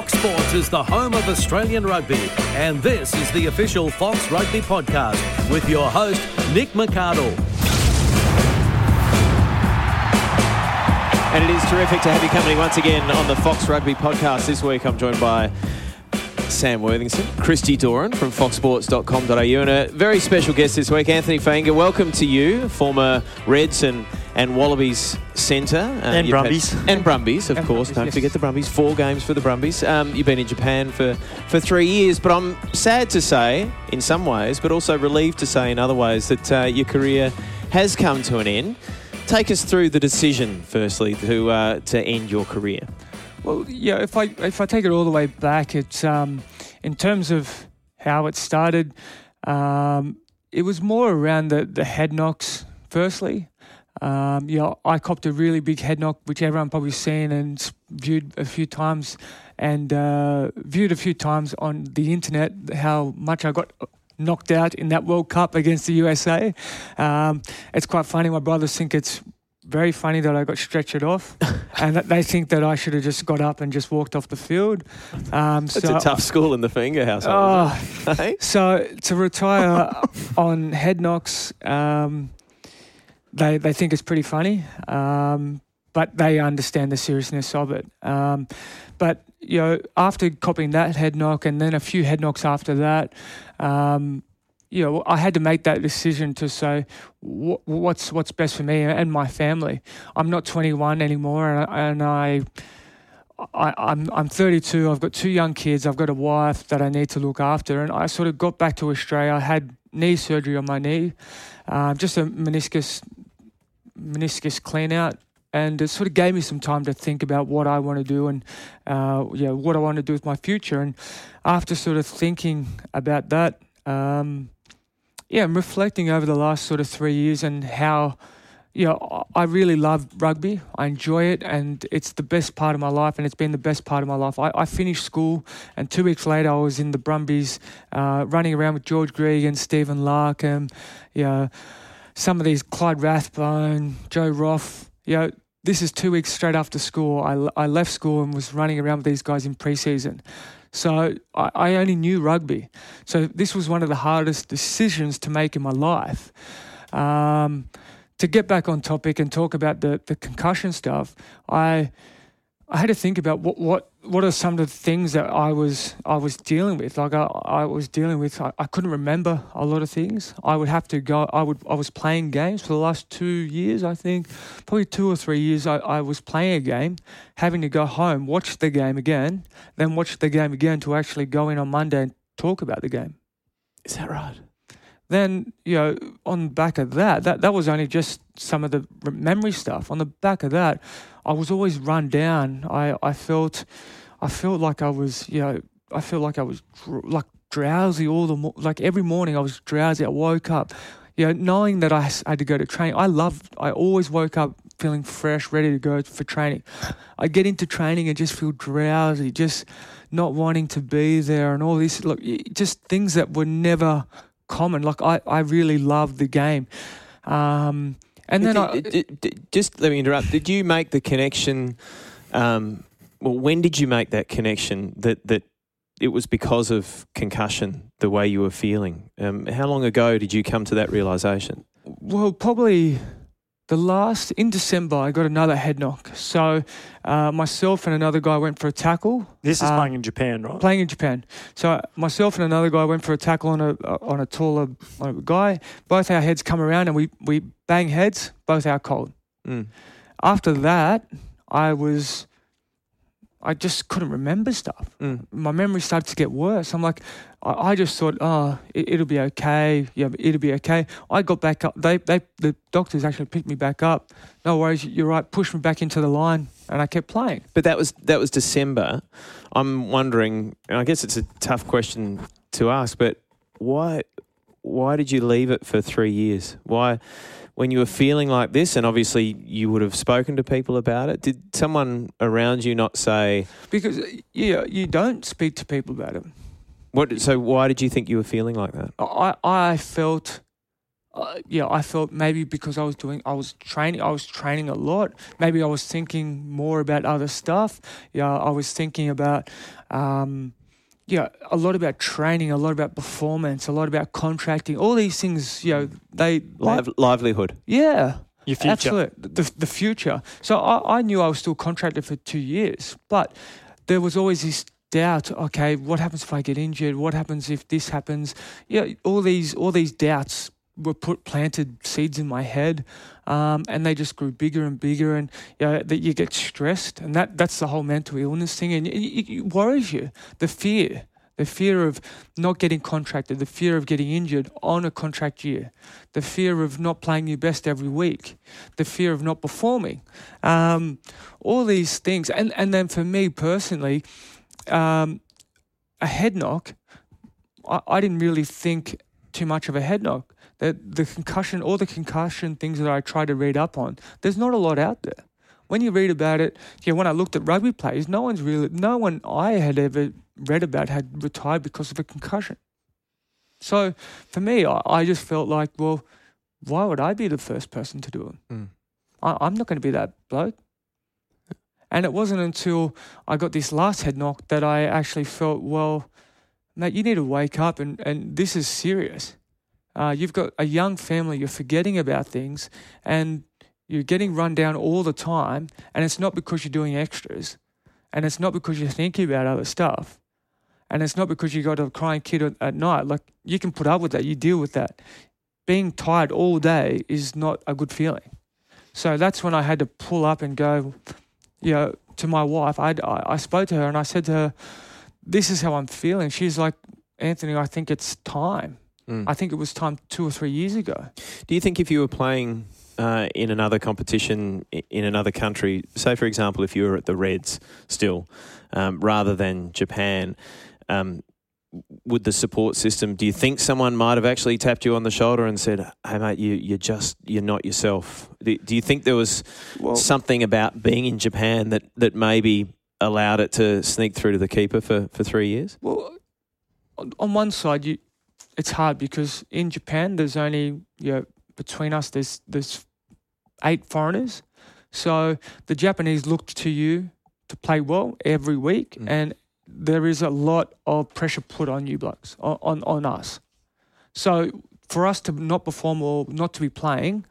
Fox Sports is the home of Australian rugby, and this is the official Fox Rugby podcast with your host, Nick McArdle. And it is terrific to have you company once again on the Fox Rugby podcast. This week I'm joined by Sam Worthington, Christy Doran from foxsports.com.au, and a very special guest this week, Anthony Fainga'a. Welcome to you, former Reds and, and Wallabies centre. Uh, and you've had- Brumbies. and Brumbies, of And course. Brumbies, Don't yes. forget the Brumbies. Four games for the Brumbies. Um, you've been in Japan for, for three years, but I'm sad to say, in some ways, but also relieved to say in other ways, that uh, your career has come to an end. Take us through the decision, firstly, to uh, to end your career. Well, yeah. If I if I take it all the way back, it's um, in terms of how it started. Um, it was more around the the head knocks. Firstly, um, you know, I copped a really big head knock, which everyone probably seen and viewed a few times, and uh, viewed a few times on the internet how much I got knocked out in that World Cup against the USA. Um, it's quite funny. My brothers think it's very funny that I got stretchered off, and that they think that I should have just got up and just walked off the field. Um, It's so, a tough school in the Fainga'a household. Oh. So to retire on head knocks, um, they they think it's pretty funny, um, but they understand the seriousness of it. Um, but you know, after copying that head knock and then a few head knocks after that, um, you know, I had to make that decision to say wh- what's what's best for me and my family. I'm not 21 anymore, and, I- and I. I, I'm I'm 32. I've got two young kids. I've got a wife that I need to look after, and I sort of got back to Australia. I had knee surgery on my knee, um, just a meniscus meniscus clean out, and it sort of gave me some time to think about what I want to do and uh, yeah, what I want to do with my future. And after sort of thinking about that, um, yeah, I'm reflecting over the last sort of three years and how you know, I really love rugby. I enjoy it, and it's the best part of my life, and it's been the best part of my life. I, I finished school, and two weeks later, I was in the Brumbies, uh, running around with George Gregan, Stephen Larkham, you know, some of these Clyde Rathbone, Joe Roff. You know, this is two weeks straight after school. I, I left school and was running around with these guys in preseason. So I, I only knew rugby. So this was one of the hardest decisions to make in my life. Um, to get back on topic and talk about the, the concussion stuff, I I had to think about what, what what are some of the things that I was I was dealing with. Like I, I was dealing with, I, I couldn't remember a lot of things. I would have to go. I would I was playing games for the last two years. I think probably two or three years. I, I was playing a game, having to go home, watch the game again, then watch the game again to actually go in on Monday and talk about the game Is that right? Then you know on back of that that that was only just some of the memory stuff. On the back of that i was always run down. I i felt i felt like i was you know i felt like i was dr- like drowsy all the mo- like every morning i was drowsy. I woke up you know knowing that i had to go to training. I loved i always woke up feeling fresh ready to go for training. I get into training and just feel drowsy just not wanting to be there and all these look just things that were never common. Like I, I really love the game. Um, and then I, Did- did- did- just let me interrupt. Did you make the connection? Um, well, when did you make that connection that that it was because of concussion, the way you were feeling? Um, how long ago did you come to that realization? well, probably the last in December, I got another head knock. So uh, myself and another guy went for a tackle. This is Uh, playing in Japan, right? Playing in Japan, so myself and another guy went for a tackle on a on a taller on a guy. Both our heads come around and we we bang heads. Both out cold. Mm. After that, I was, I just couldn't remember stuff. Mm. my memory started to get worse. I'm like, I, I just thought, oh, it, it'll be okay. Yeah, it'll be okay. I got back up. They, they, the doctors actually picked me back up. No worries, you're right. Pushed me back into the line, and I kept playing. But that was that was December. I'm wondering. and I guess it's a tough question to ask, but why why did you leave it for three years? Why, when you were feeling like this, and obviously you would have spoken to people about it. Did someone around you not say Because yeah, you don't speak to people about it. what? So why did you think you were feeling like that? I, I felt, uh, yeah, I felt maybe because I was doing, I was training, I was training a lot. Maybe I was thinking more about other stuff. Yeah, I was thinking about, um, yeah, a lot about training, a lot about performance, a lot about contracting. All these things, you know, they Live, livelihood. yeah, Your future. Absolutely, the the future. So I, I knew I was still contracted for two years, but there was always this doubt. Okay, what happens if I get injured? What happens if this happens? Yeah, all these all these doubts were put planted seeds in my head, um, and they just grew bigger and bigger. And you know, that you get stressed, and that that's the whole mental illness thing, and it, it, worries you. The fear. The fear of not getting contracted, the fear of getting injured on a contract year, the fear of not playing your best every week, the fear of not performing, um, all these things. And, and then for me personally, um, a head knock, I, I didn't really think too much of a head knock. The, the concussion, all the concussion things that I try to read up on, there's not a lot out there. When you read about it, yeah, when I looked at rugby players, no one's really, no one I had ever read about had retired because of a concussion. So for me, I, I just felt like, well, why would I be the first person to do it? Mm. I, I'm not going to be that bloke. And it wasn't until I got this last head knock that I actually felt, well, mate, you need to wake up and, and this is serious. Uh, you've got a young family, you're forgetting about things, and you're getting run down all the time. And it's not because you're doing extras, and it's not because you're thinking about other stuff, and it's not because you got a crying kid at, night. Like, you can put up with that, you deal with that. Being tired all day is not a good feeling. So that's when I had to pull up and go, you know, to my wife. I, I spoke to her and I said to her, This is how I'm feeling. She's like, Anthony, I think it's time. Mm. I think it was time two or three years ago. Do you think if you were playing uh, in another competition in another country, say for example, if you were at the Reds still, um, rather than Japan, um, would the support system? Do you think someone might have actually tapped you on the shoulder and said, "Hey, mate, you you're just you're not yourself"? Do, do you think there was Well, something about being in Japan that that maybe allowed it to sneak through to the keeper for, for three years? well on, on one side, you, it's hard because in Japan, there's only, you know, between us, there's, there's eight foreigners. So the Japanese looked to you to play well every week, Mm. and there is a lot of pressure put on you blokes, on, on, on us. So for us to not perform or not to be playing,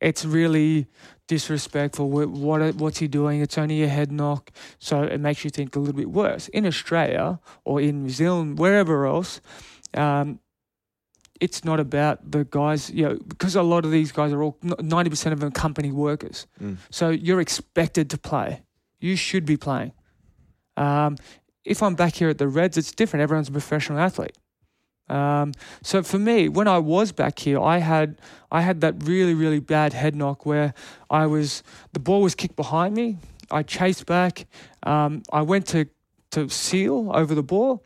it's really disrespectful. What, what what's he doing? It's only a head knock, so it makes you think a little bit worse. In Australia or in New Zealand, wherever else, um, it's not about the guys. You know, because a lot of these guys are all ninety percent of them company workers. Mm. So you're expected to play. You should be playing. Um, if I'm back here at the Reds, it's different. Everyone's a professional athlete. Um, so for me, when I was back here, I had I had that really really bad head knock where I was the ball was kicked behind me. I chased back. Um, I went to to seal over the ball.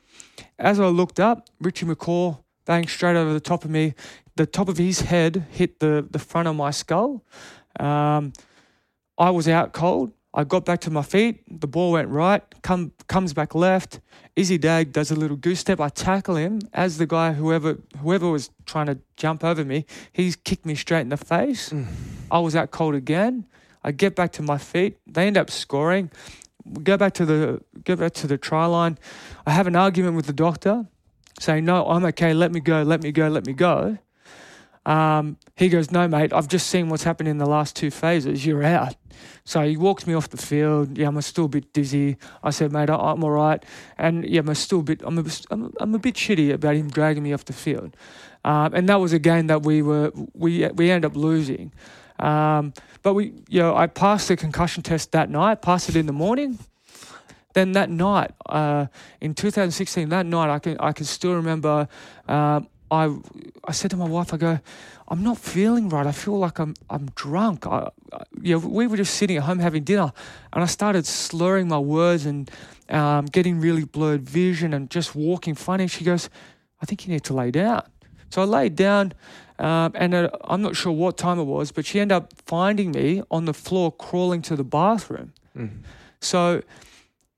As I looked up, Richie McCaw banged straight over the top of me. The top of his head hit the the front of my skull. Um, I was out cold. I got back to my feet. The ball went right. Come comes back left. Izzy Dagg does a little goose step. I tackle him as the guy whoever whoever was trying to jump over me. He's kicked me straight in the face. I was out cold again. I get back to my feet. They end up scoring. We go back to the go back to the try line. I have an argument with the doctor, saying no, I'm okay. Let me go. Let me go. Let me go. Um, he goes, no, mate. I've just seen what's happened in the last two phases. You're out. So he walked me off the field. Yeah, I'm still a bit dizzy. I said, mate, I- I'm all right. And yeah, I'm still a bit. I'm a, I'm, I'm a bit shitty about him dragging me off the field. Um, and that was a game that we were we we ended up losing. Um, but we, you know, I passed the concussion test that night. Passed it in the morning. Then that night, uh, in 2016, that night, I can I can still remember. Um, I I said to my wife, I go, I'm not feeling right. I feel like I'm I'm drunk. I, I, you know, we were just sitting at home having dinner, and I started slurring my words and um, getting really blurred vision and just walking funny. She goes, I think you need to lay down. So I laid down, um, and uh, I'm not sure what time it was, but she ended up finding me on the floor crawling to the bathroom. Mm. So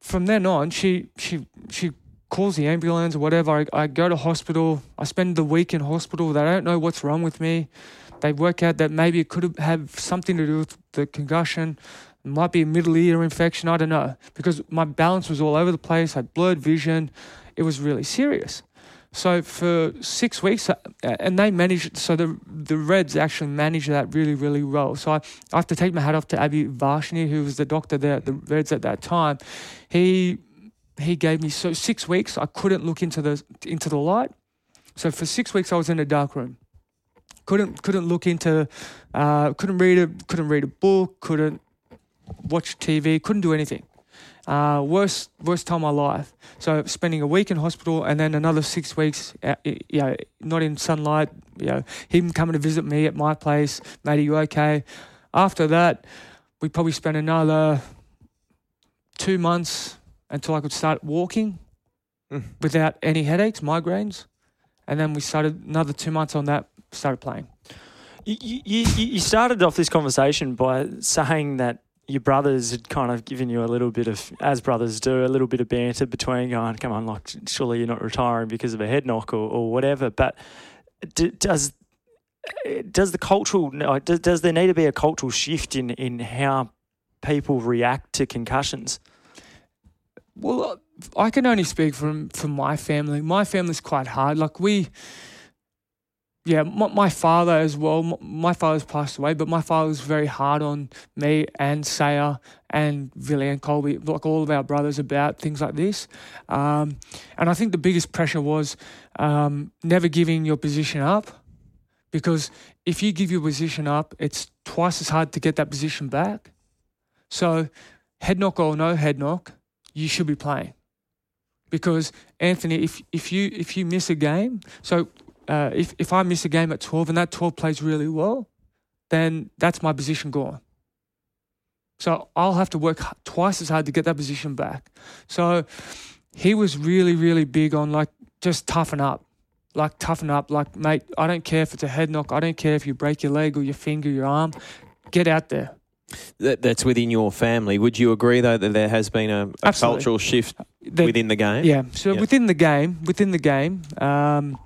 from then on, she she she calls the ambulance or whatever. I, I go to hospital. I spend the week in hospital. They don't know what's wrong with me. They work out that maybe it could have something to do with the concussion. It might be a middle ear infection. I don't know because my balance was all over the place. I had blurred vision. It was really serious. So for six weeks, uh, and they managed. So the the Reds actually managed that really really well. So I, I have to take my hat off to Abby Varshni, who was the doctor there at the Reds at that time. He he gave me so six weeks. I couldn't look into the into the light. So for six weeks, I was in a dark room. Couldn't couldn't look into, uh, couldn't read a couldn't read a book. Couldn't watch TV. Couldn't do anything. Uh, worst worst time of my life. So spending a week in hospital and then another six weeks, uh, you know, not in sunlight. You know, him coming to visit me at my place. Mate, are you okay? After that, we probably spent another two months until I could start walking Mm. without any headaches, migraines, and then we started another two months on that. Started playing. You, you, you you started off this conversation by saying that your brothers had kind of given you a little bit of, as brothers do, a little bit of banter between going, come on, like, surely you're not retiring because of a head knock or, or whatever. But d- does does the cultural, does, does there need to be a cultural shift in, in how people react to concussions? Well, I can only speak from from my family. My family's quite hard. Like we, yeah, my, my father as well. m- My father's passed away, but my father was very hard on me and Saia and Billy and Colby, like all of our brothers, about things like this. Um, and I think the biggest pressure was um, never giving your position up, because if you give your position up, it's twice as hard to get that position back. So, head knock or no head knock, you should be playing because Anthony, if if you if you miss a game, so uh, if if I miss a game at twelve and that twelve plays really well, then that's my position gone. So I'll have to work twice as hard to get that position back. So he was really really big on like just toughen up, like toughen up, like mate. I don't care if it's a head knock. I don't care if you break your leg or your finger, your arm. Get out there. That, that's within your family. Would you agree though that there has been a, a cultural shift There- within the game? Yeah. So Yeah. within the game, within the game, um,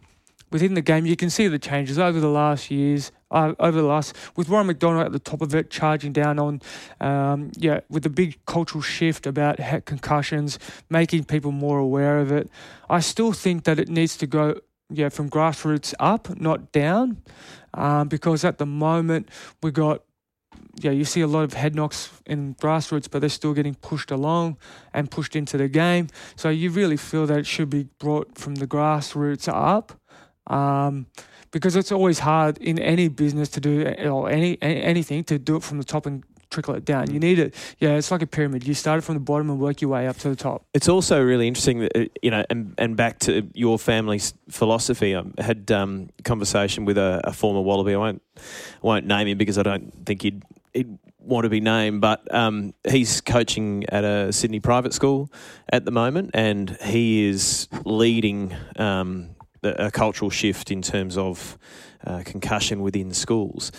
within the game, you can see the changes over the last years. Uh, over the last, with Warren McDonald at the top of it, charging down on, um, yeah, with the big cultural shift about concussions, making people more aware of it. I still think that it needs to go, yeah, from grassroots up, not down, um, because at the moment we got. Yeah, you see a lot of head knocks in grassroots, but they're still getting pushed along and pushed into the game. So you really feel that it should be brought from the grassroots up, um, because it's always hard in any business to do or any, any anything to do it from the top and trickle it down. You need it. Yeah, it's like a pyramid. You start it from the bottom and work your way up to the top. It's also really interesting that uh, you know, and and back to your family's philosophy. I had um, conversation with a, a former Wallaby. I won't won't name him because I don't think he'd he'd want to be named, but um, he's coaching at a Sydney private school at the moment, and he is leading um, a cultural shift in terms of uh, concussion within schools.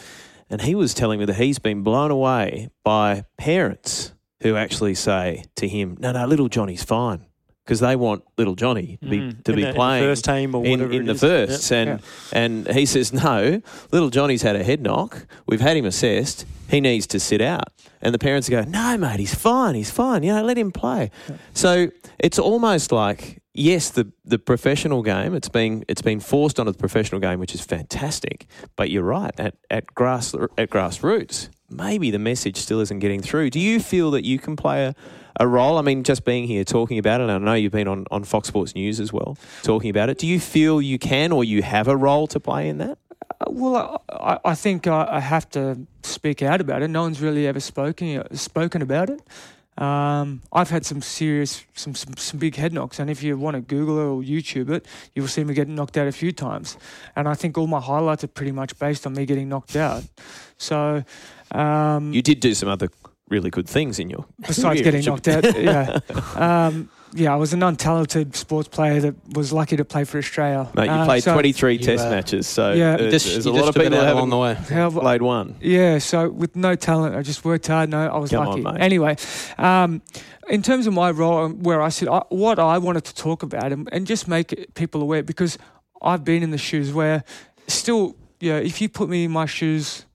And he was telling me that he's been blown away by parents who actually say to him, "No, no, little Johnny's fine," because they want little Johnny to be Mm. to In be the- in the playing first team or in, whatever in the is. firsts. Yeah. And and he says, "No, little Johnny's had a head knock. We've had him assessed. He needs to sit out." And the parents go, "No, mate, he's fine. He's fine. You know, let him play." So it's almost like yes, the the professional game. It's been it's been forced onto the professional game, which is fantastic. But you're right at at grass at grassroots. Maybe the message still isn't getting through. Do you feel that you can play a, a role? I mean, just being here talking about it, I know you've been on, on Fox Sports News as well, talking about it. Do you feel you can or you have a role to play in that? Uh, well, I, I- think I, I have to speak out about it. No one's really ever spoken spoken about it. Um, I've had some serious, some, some some big head knocks, and if you want to Google it or YouTube it, you will see me getting knocked out a few times. And I think all my highlights are pretty much based on me getting knocked out. So, um, You did do some other really good things in your besides career, getting knocked out, yeah. Um, yeah, I was an untalented sports player that was lucky to play for Australia. Mate, you Uh, played so- 23 You, test uh, matches, so Yeah. Just, there's a lot just of people out who along the way. How- played one. Yeah, so with no talent, I just worked hard. No, I was Come lucky. on, mate. Anyway, um, in terms of my role, where I said I, what I wanted to talk about and, and just make people aware because I've been in the shoes where still, yeah, if you put me in my shoes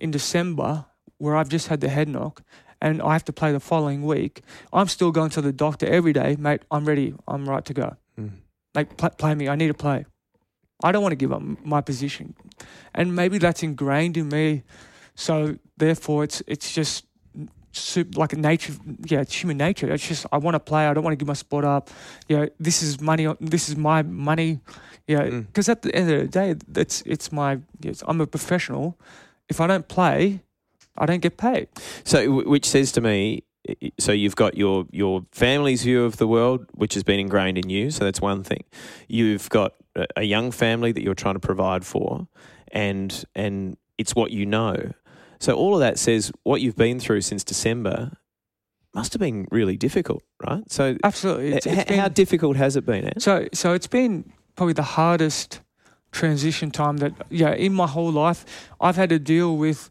in December where I've just had the head knock and I have to play the following week, I'm still going to the doctor every day, mate. I'm ready. I'm right to go. Mm. Like play, play me. I need to play. I don't want to give up my position, and maybe that's ingrained in me. So therefore, it's it's just super, like a nature. Yeah, it's human nature. It's just I want to play. I don't want to give my spot up. You know, this is money. This is my money. Yeah, Mm. because at the end of the day, that's it's my. Yes, I'm a professional. If I don't play, I don't get paid. So, which says to me, so you've got your your family's view of the world, which has been ingrained in you. So that's one thing. You've got a, young family that you're trying to provide for, and and it's what you know. So all of that says what you've been through since December must have been really difficult, right? So, Absolutely. It's, h- been- how difficult has it been? Ed? So so it's been probably the hardest transition time that yeah in my whole life I've had to deal with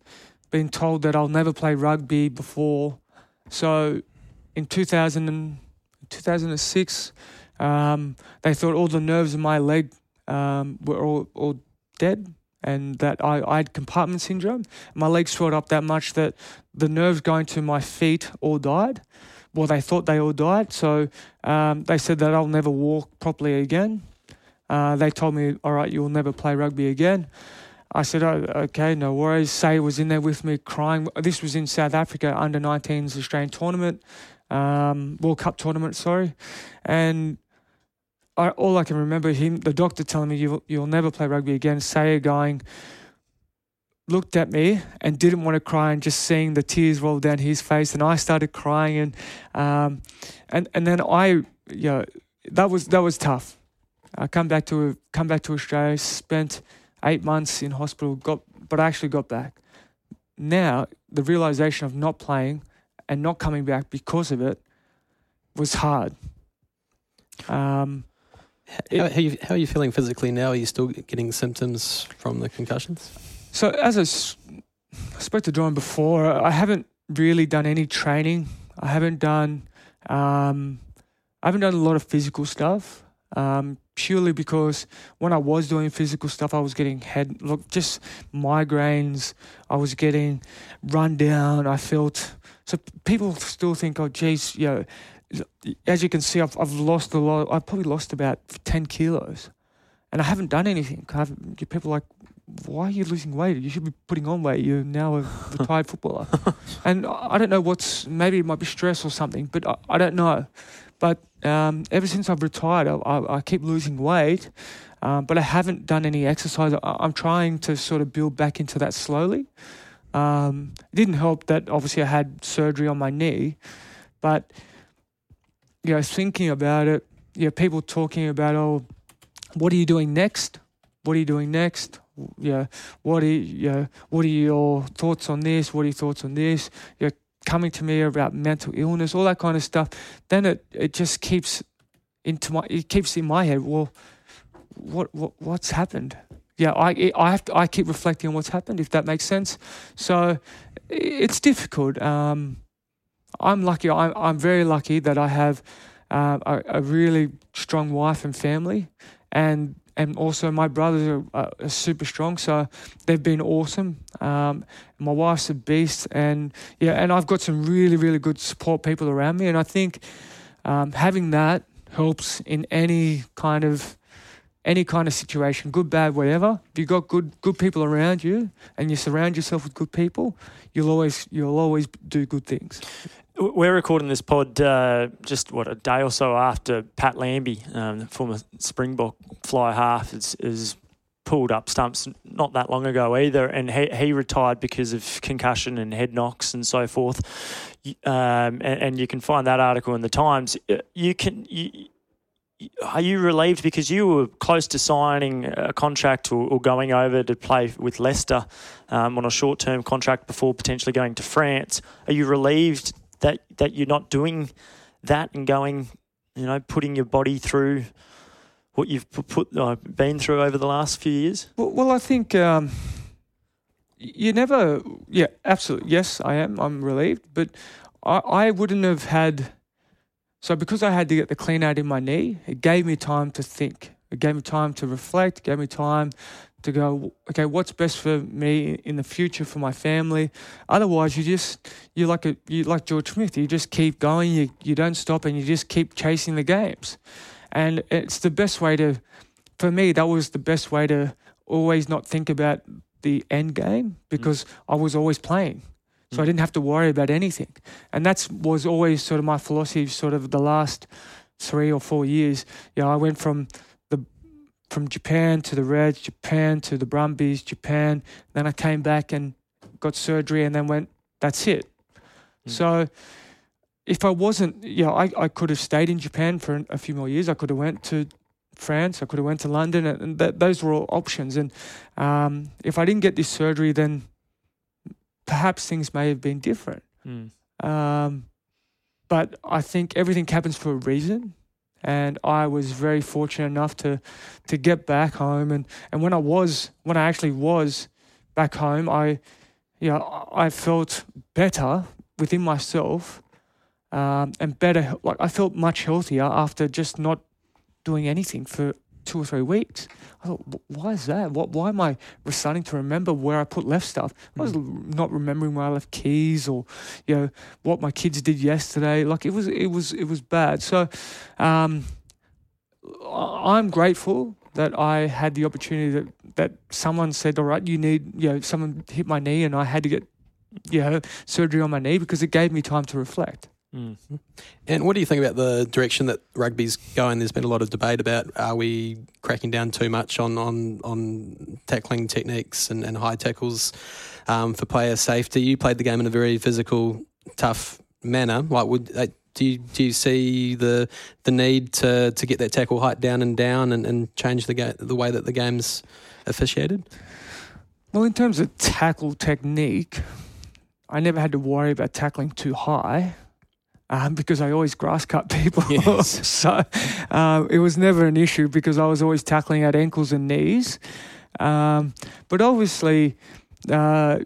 being told that I'll never play rugby before. So in 2000 and, 2006 um, they thought all the nerves in my leg um, were all, all dead and that I, I had compartment syndrome. My legs swelled up that much that the nerves going to my feet all died. Well, they thought they all died. So um, they said that I'll never walk properly again. Uh, they told me, all right, you'll never play rugby again. I said, oh, okay, no worries. Say was in there with me crying. This was in South Africa, under 19s Australian tournament, um, World Cup tournament, sorry. And I, all I can remember him, the doctor telling me, you'll, you'll never play rugby again. Saia going, looked at me and didn't want to cry and just seeing the tears roll down his face. And I started crying. And, um, and, and then I, you know, that was, that was tough. I come back to come back to Australia, spent eight months in hospital, got but I actually got back. Now the realization of not playing and not coming back because of it was hard. Um, How, how, you, how are you feeling physically now? Are you still getting symptoms from the concussions? so as I, s- I spoke to John before, I haven't really done any training. I haven't done um, I haven't done a lot of physical stuff. Um, purely because when I was doing physical stuff, I was getting head look just migraines. I was getting run down. I felt so. People still think, oh, geez, you know. As you can see, I've I've lost a lot. I've probably lost about ten kilos, and I haven't done anything. People are like, why are you losing weight? You should be putting on weight. You're now a retired footballer, and I I don't know what's maybe it might be stress or something, but I, I don't know. But um, ever since I've retired, I, I, I keep losing weight, um, but I haven't done any exercise. I, I'm trying to sort of build back into that slowly. Um, it didn't help that obviously I had surgery on my knee, but you know, thinking about it, you know, people talking about, oh, what are you doing next? What are you doing next? Yeah, what are you, you know, what are your thoughts on this? What are your thoughts on this? You know, coming to me about mental illness, all that kind of stuff, then it, it just keeps into my it keeps in my head. Well, what what what's happened? Yeah, I I have to, I keep reflecting on what's happened. If that makes sense, so it's difficult. Um, I'm lucky. I'm I'm very lucky that I have uh, a, a really strong wife and family, and and also my brothers are, are, are super strong. So they've been awesome. Um, my wife's a beast, and yeah, and I've got some really really good support people around me, and I think um, having that helps in any kind of any kind of situation, good, bad, whatever. If you've got good good people around you, and you surround yourself with good people, you'll always you'll always do good things. We're recording this pod uh, just what a day or so after Pat Lambie, um, former Springbok fly half, is, is pulled up stumps not that long ago either, and he, he retired because of concussion and head knocks and so forth. Um, and, and you can find that article in the Times. You can. You, are you relieved because you were close to signing a contract or, or going over to play with Leicester um, on a short-term contract before potentially going to France? Are you relieved that that you're not doing that and going You know, putting your body through what you've pu- put uh, been through over the last few years. Well, well I think um, you never. Yeah, absolutely. Yes, I am. I'm relieved, but I, I wouldn't have had. So because I had to get the clean out in my knee, it gave me time to think. It gave me time to reflect. It gave me time to go. Okay, what's best for me in the future for my family? Otherwise, you just you like a you like George Smith. You just keep going. You you don't stop, and you just keep chasing the games. And it's the best way to. For me, that was the best way to always not think about the end game mm. because I was always playing. So I mm. didn't have to worry about anything. And that's was always sort of my philosophy sort of the last three or four years. You know, I went from from Japan to the Reds, Japan to the Brumbies, Japan. Then I came back and got surgery and then went, that's it. Mm. So if I wasn't, you know, I, I could have stayed in Japan for a few more years. I could have went to France. I could have went to London, and, that, those were all options. And um, if I didn't get this surgery, then perhaps things may have been different. Mm. Um, but I think everything happens for a reason. And I was very fortunate enough to to get back home. And, and when I was, when I actually was back home, I, you know, I felt better within myself um, and better. Like I felt much healthier after just not doing anything for two or three weeks. I thought, why is that? What? Why am I starting to remember where I put left stuff? I was l- not remembering where I left keys or, you know, what my kids did yesterday. Like it was, it was, it was bad. So, um, I'm grateful that I had the opportunity that that someone said, all right, you need, you know, someone hit my knee and I had to get, you know, surgery on my knee because it gave me time to reflect. Mm. And what do you think about the direction that rugby's going? There's been a lot of debate about are we cracking down too much on on, on tackling techniques and, and high tackles um, for player safety? You played the game in a very physical, tough manner. Like, would uh, do you do you see the the need to, to get that tackle height down and down and, and change the ga- the way that the game's officiated? Well, in terms of tackle technique, I never had to worry about tackling too high um, because I always grass cut people. Yes. so um, it was never an issue because I was always tackling at ankles and knees. Um, but obviously, uh,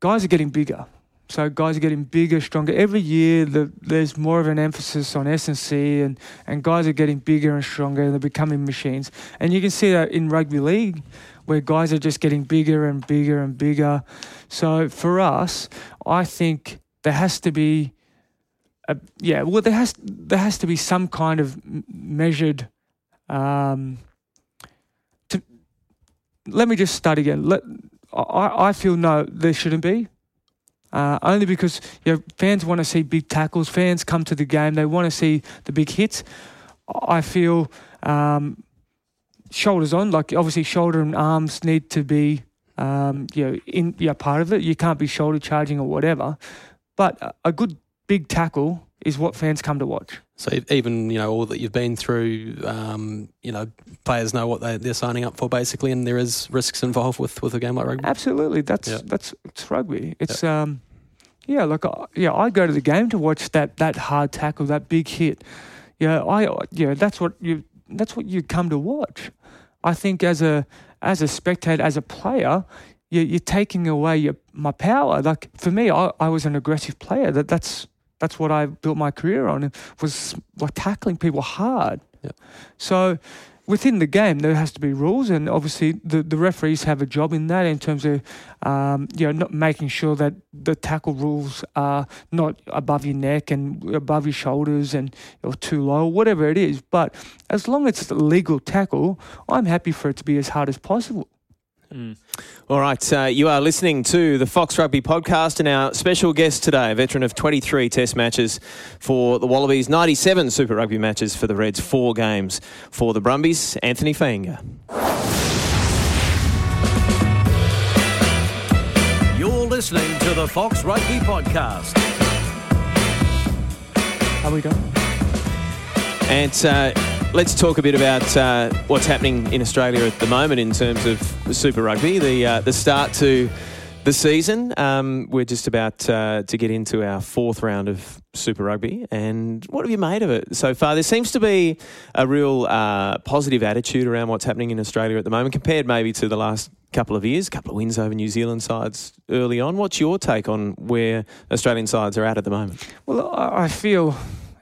guys are getting bigger. So guys are getting bigger, stronger. Every year, the, there's more of an emphasis on S and C, and and guys are getting bigger and stronger, and they're becoming machines. And you can see that in rugby league, where guys are just getting bigger and bigger and bigger. So for us, I think there has to be, a, yeah, well, there has there has to be some kind of measured. Um, to let me just start again. Let I, I feel no, there shouldn't be. Uh, only because you know, fans want to see big tackles. Fans come to the game; they want to see the big hits. I feel um, shoulders on, like obviously shoulder and arms need to be um, you know in yeah part of it. You can't be shoulder charging or whatever, but a good big tackle is what fans come to watch. So even you know all that you've been through, um, you know players know what they, they're signing up for basically, and there is risks involved with, with a game like rugby. Absolutely, that's Yeah. that's it's rugby. It's um, yeah, like uh, yeah, I go to the game to watch that that hard tackle, that big hit. Yeah, I yeah, that's what you that's what you come to watch. I think as a as a spectator, as a player, you, you're taking away your my power. Like for me, I, I was an aggressive player. That that's that's what I built my career on. Was like tackling people hard. Yeah. So within the game, there has to be rules, and obviously the, the referees have a job in that in terms of um, you know not making sure that the tackle rules are not above your neck and above your shoulders and or too low, whatever it is. But as long as it's a legal tackle, I'm happy for it to be as hard as possible. Mm. All right, uh, you are listening to the Fox Rugby podcast, and our special guest today, a veteran of 23 Test matches for the Wallabies, 97 Super Rugby matches for the Reds, four games for the Brumbies, Anthony Fainga'a. You're listening to the Fox Rugby Podcast. Are we done? And uh, let's talk a bit about uh, what's happening in Australia at the moment in terms of Super Rugby. The uh, the start to the season. Um, we're just about uh, to get into our fourth round of Super Rugby, and what have you made of it so far? There seems to be a real uh, positive attitude around what's happening in Australia at the moment, compared maybe to the last couple of years. A couple of wins over New Zealand sides early on. What's your take on where Australian sides are at at the moment? Well, I I feel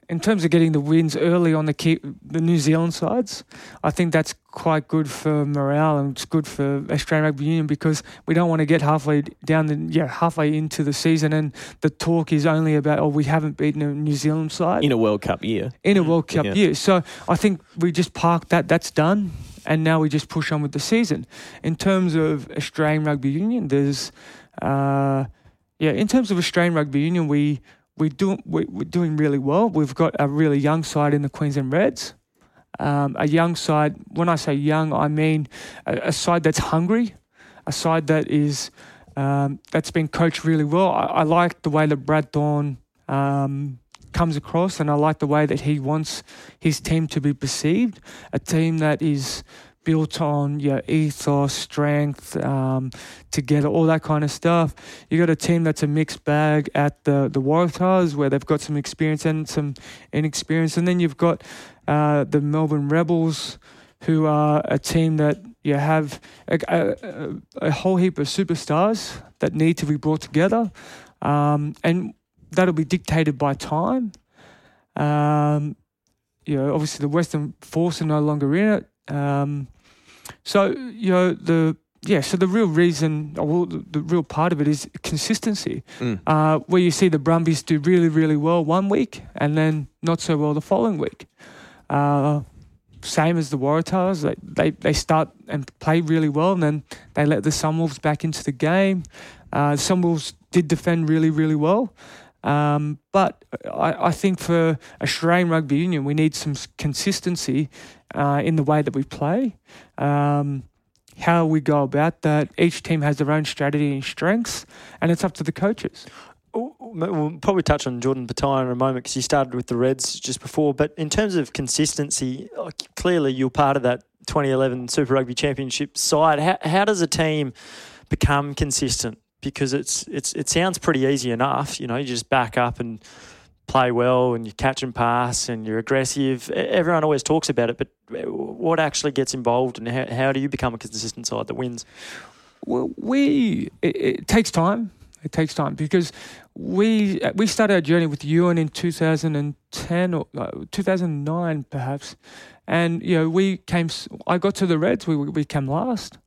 in terms of getting the wins early on the key, the New Zealand sides, I think that's quite good for morale and it's good for Australian Rugby Union because we don't want to get halfway down the yeah halfway into the season and the talk is only about oh we haven't beaten a New Zealand side In a World Cup year. in a World Cup Yeah. year. So I think we just park that. That's done, and now we just push on with the season. In terms of Australian Rugby Union, there's, uh, yeah, in terms of Australian Rugby Union, we we do we, we're doing really well. We've got a really young side in the Queensland Reds. Um, a young side. When I say young, I mean a, a side that's hungry, a side that is um, that's been coached really well. I, I like the way that Brad Thorn um, comes across, and I like the way that he wants his team to be perceived. A team that is built on your ethos, strength, um, together, all that kind of stuff. You got a team that's a mixed bag at the the Waratahs, where they've got some experience and some inexperience, and then you've got uh, the Melbourne Rebels, who are a team that you have a, a, a whole heap of superstars that need to be brought together, um, and that'll be dictated by time. Um, you know, obviously the Western Force are no longer in it. Um, so you know the yeah. So the real reason, or well, the, the real part of it is consistency. Mm. Uh, where you see the Brumbies do really really well one week and then not so well the following week. Uh, same as the Waratahs, they, they they start and play really well, and then they let the Sunwolves back into the game. Uh, Sunwolves did defend really really well. Um, but I, I think for Australian Rugby Union, we need some consistency uh, in the way that we play, um, how we go about that. Each team has their own strategy and strengths, and it's up to the coaches. We'll probably touch on Jordan Petaia in a moment because he started with the Reds just before. But in terms of consistency, uh, clearly you're part of that 2011 Super Rugby Championship side. How, how does a team become consistent? Because it's it's it sounds pretty easy enough. You know, you just back up and play well, and you catch and pass, and you're aggressive. Everyone always talks about it, but what actually gets involved, and how, how do you become a consistent side that wins? Well, we it, it takes time. It takes time because we we started our journey with Ewen in 2010 or uh, 2009 perhaps, and you know we came. I got to the Reds. We we came last,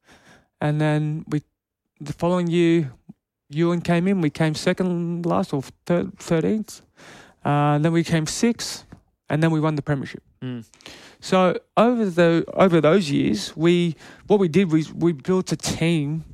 and then we the following year Ewen came in. We came second last or third, thirteenth. Uh, then we came sixth, and then we won the premiership. Mm. So over the over those years, we what we did was we built a team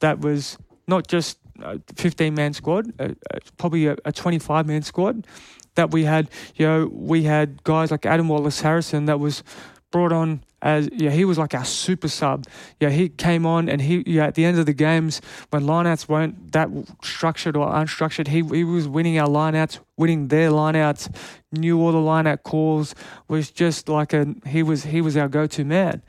that was not just a 15 man squad, uh, probably a, a 25 man squad. That we had, you know, we had guys like Adam Wallace Harrison that was brought on as yeah he was like our super sub. Yeah, he came on and he yeah at the end of the games when lineouts weren't that structured or unstructured, he he was winning our lineouts, winning their lineouts, knew all the lineout calls, was just like a he was he was our go to man.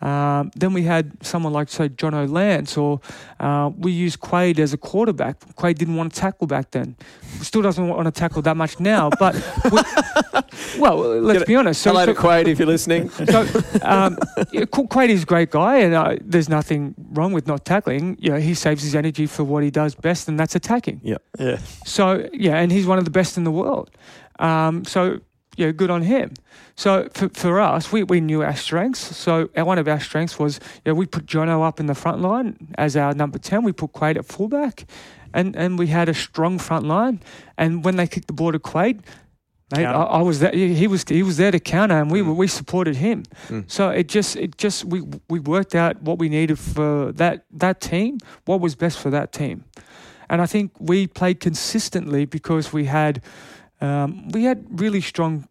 Um, then we had someone like say Jono Lance, or uh, we used Quade as a quarterback. Quade didn't want to tackle back then. Still doesn't want to tackle that much now. But we, well, let's be honest. So, Hello so, to Quade if you're listening. so um, yeah, Quade is a great guy, and uh, there's nothing wrong with not tackling. You know, he saves his energy for what he does best, and that's attacking. Yeah. Yeah. So yeah, and he's one of the best in the world. Um, so yeah, good on him. So for, for us, we, we knew our strengths. So our, one of our strengths was yeah, we put Jono up in the front line as our number ten. We put Quade at fullback, and and we had a strong front line. And when they kicked the ball to Quade. Mate, I, I was there. He was he was there to counter, and we were we supported him. Mm. So it just it just we we worked out what we needed for that that team, what was best for that team, and I think we played consistently because we had um, we had really strong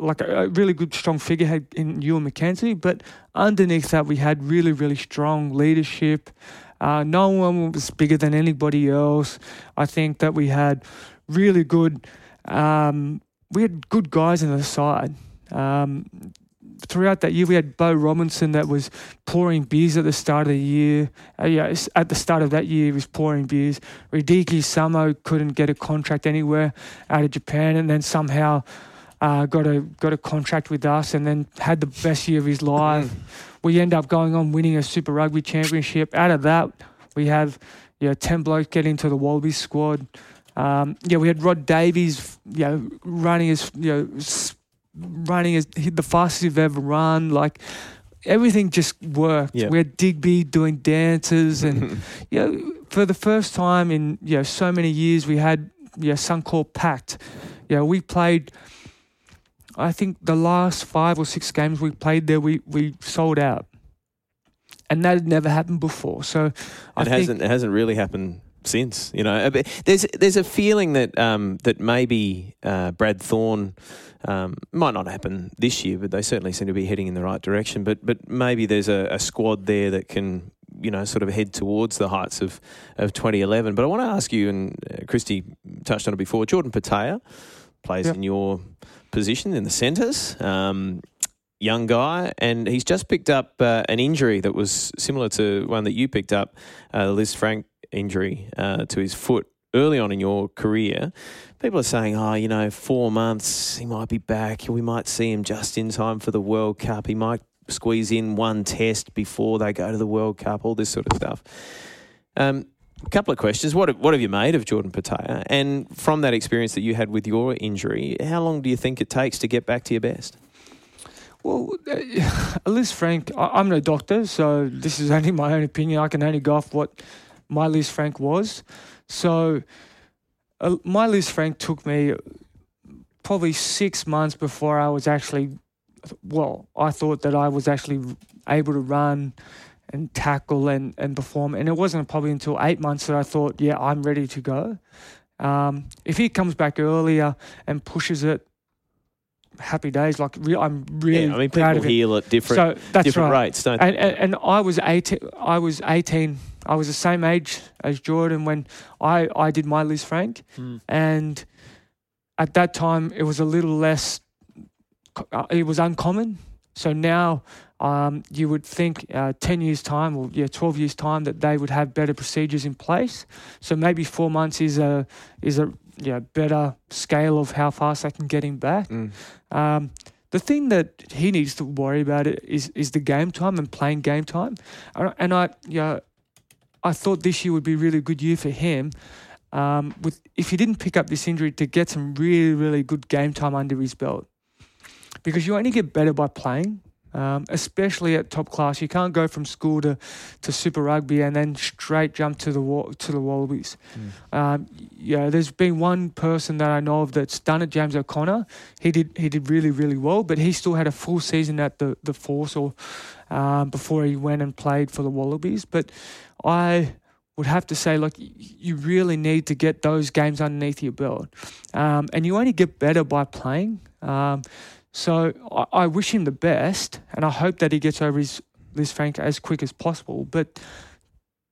like a, really good strong figurehead in Ewen McKenzie, but underneath that we had really really strong leadership. Uh, no one was bigger than anybody else. I think that we had really good. Um, we had good guys in the side. Um, throughout that year, we had Beau Robinson that was pouring beers at the start of the year. Uh, yeah, at the start of that year, he was pouring beers. Radike Samo couldn't get a contract anywhere out of Japan, and then somehow uh, got a got a contract with us, and then had the best year of his life. we end up going on winning a Super Rugby Championship. Out of that, we have yeah ten blokes get into the Wallabies squad. Um, yeah, we had Rod Davies, you know, running as you know, running he- the fastest he've ever run. Like everything just worked. Yeah. We had Digby doing dances, and you know, for the first time in you know so many years, we had you know, Suncorp packed. You know, we played. I think the last five or six games we played there, we we sold out, and that had never happened before. So I it hasn't it hasn't really happened since. You know, there's there's a feeling that um, that maybe uh, Brad Thorn um, might not happen this year, but they certainly seem to be heading in the right direction. But but maybe there's a, a squad there that can you know sort of head towards the heights of of 2011. But I want to ask you, and uh, Christy touched on it before. Jordan Petaia plays Yep. in your position in the centres. Um, young guy, and he's just picked up uh, an injury that was similar to one that you picked up, uh, the Lisfranc injury uh, to his foot early on in your career. People are saying, oh, you know, four months, he might be back. We might see him just in time for the World Cup. He might squeeze in one test before they go to the World Cup, all this sort of stuff. Um, a couple of questions. What, what have you made of Jordan Petaia? And from that experience that you had with your injury, how long do you think it takes to get back to your best? Well, uh, Lisfranc, I, I'm no doctor, so this is only my own opinion. I can only go off what my Lisfranc was. So, uh, my Lisfranc took me probably six months before I was actually, well, I thought that I was actually able to run and tackle and, and perform. And it wasn't probably until eight months that I thought, yeah, I'm ready to go. Um, if he comes back earlier and pushes it, happy days. Like re- I'm really yeah, I mean, proud people heal at different So that's different right. rates, don't they? And, and and I was eighteen. I was eighteen. I was the same age as Jordan when I I did my Lisfranc, and at that time it was a little less. Uh, it was uncommon. So now. Um, you would think uh, 10 years' time or yeah, 12 years' time that they would have better procedures in place. So maybe four months is a is a yeah, better scale of how fast they can get him back. Mm. Um, the thing that he needs to worry about is is the game time and playing game time, and I yeah, I thought this year would be a really good year for him. Um, with if he didn't pick up this injury to get some really really good game time under his belt, because you only get better by playing. Um, especially at top class, you can't go from school to, to Super Rugby and then straight jump to the wa- to the Wallabies. Um, yeah, there's been one person that I know of that's done it. James O'Connor. He did he did really really well, but he still had a full season at the the Force or um, before he went and played for the Wallabies. But I would have to say, like, y- you really need to get those games underneath your belt, um, and you only get better by playing. Um, so I, I wish him the best, and I hope that he gets over his Lisfranc as quick as possible. But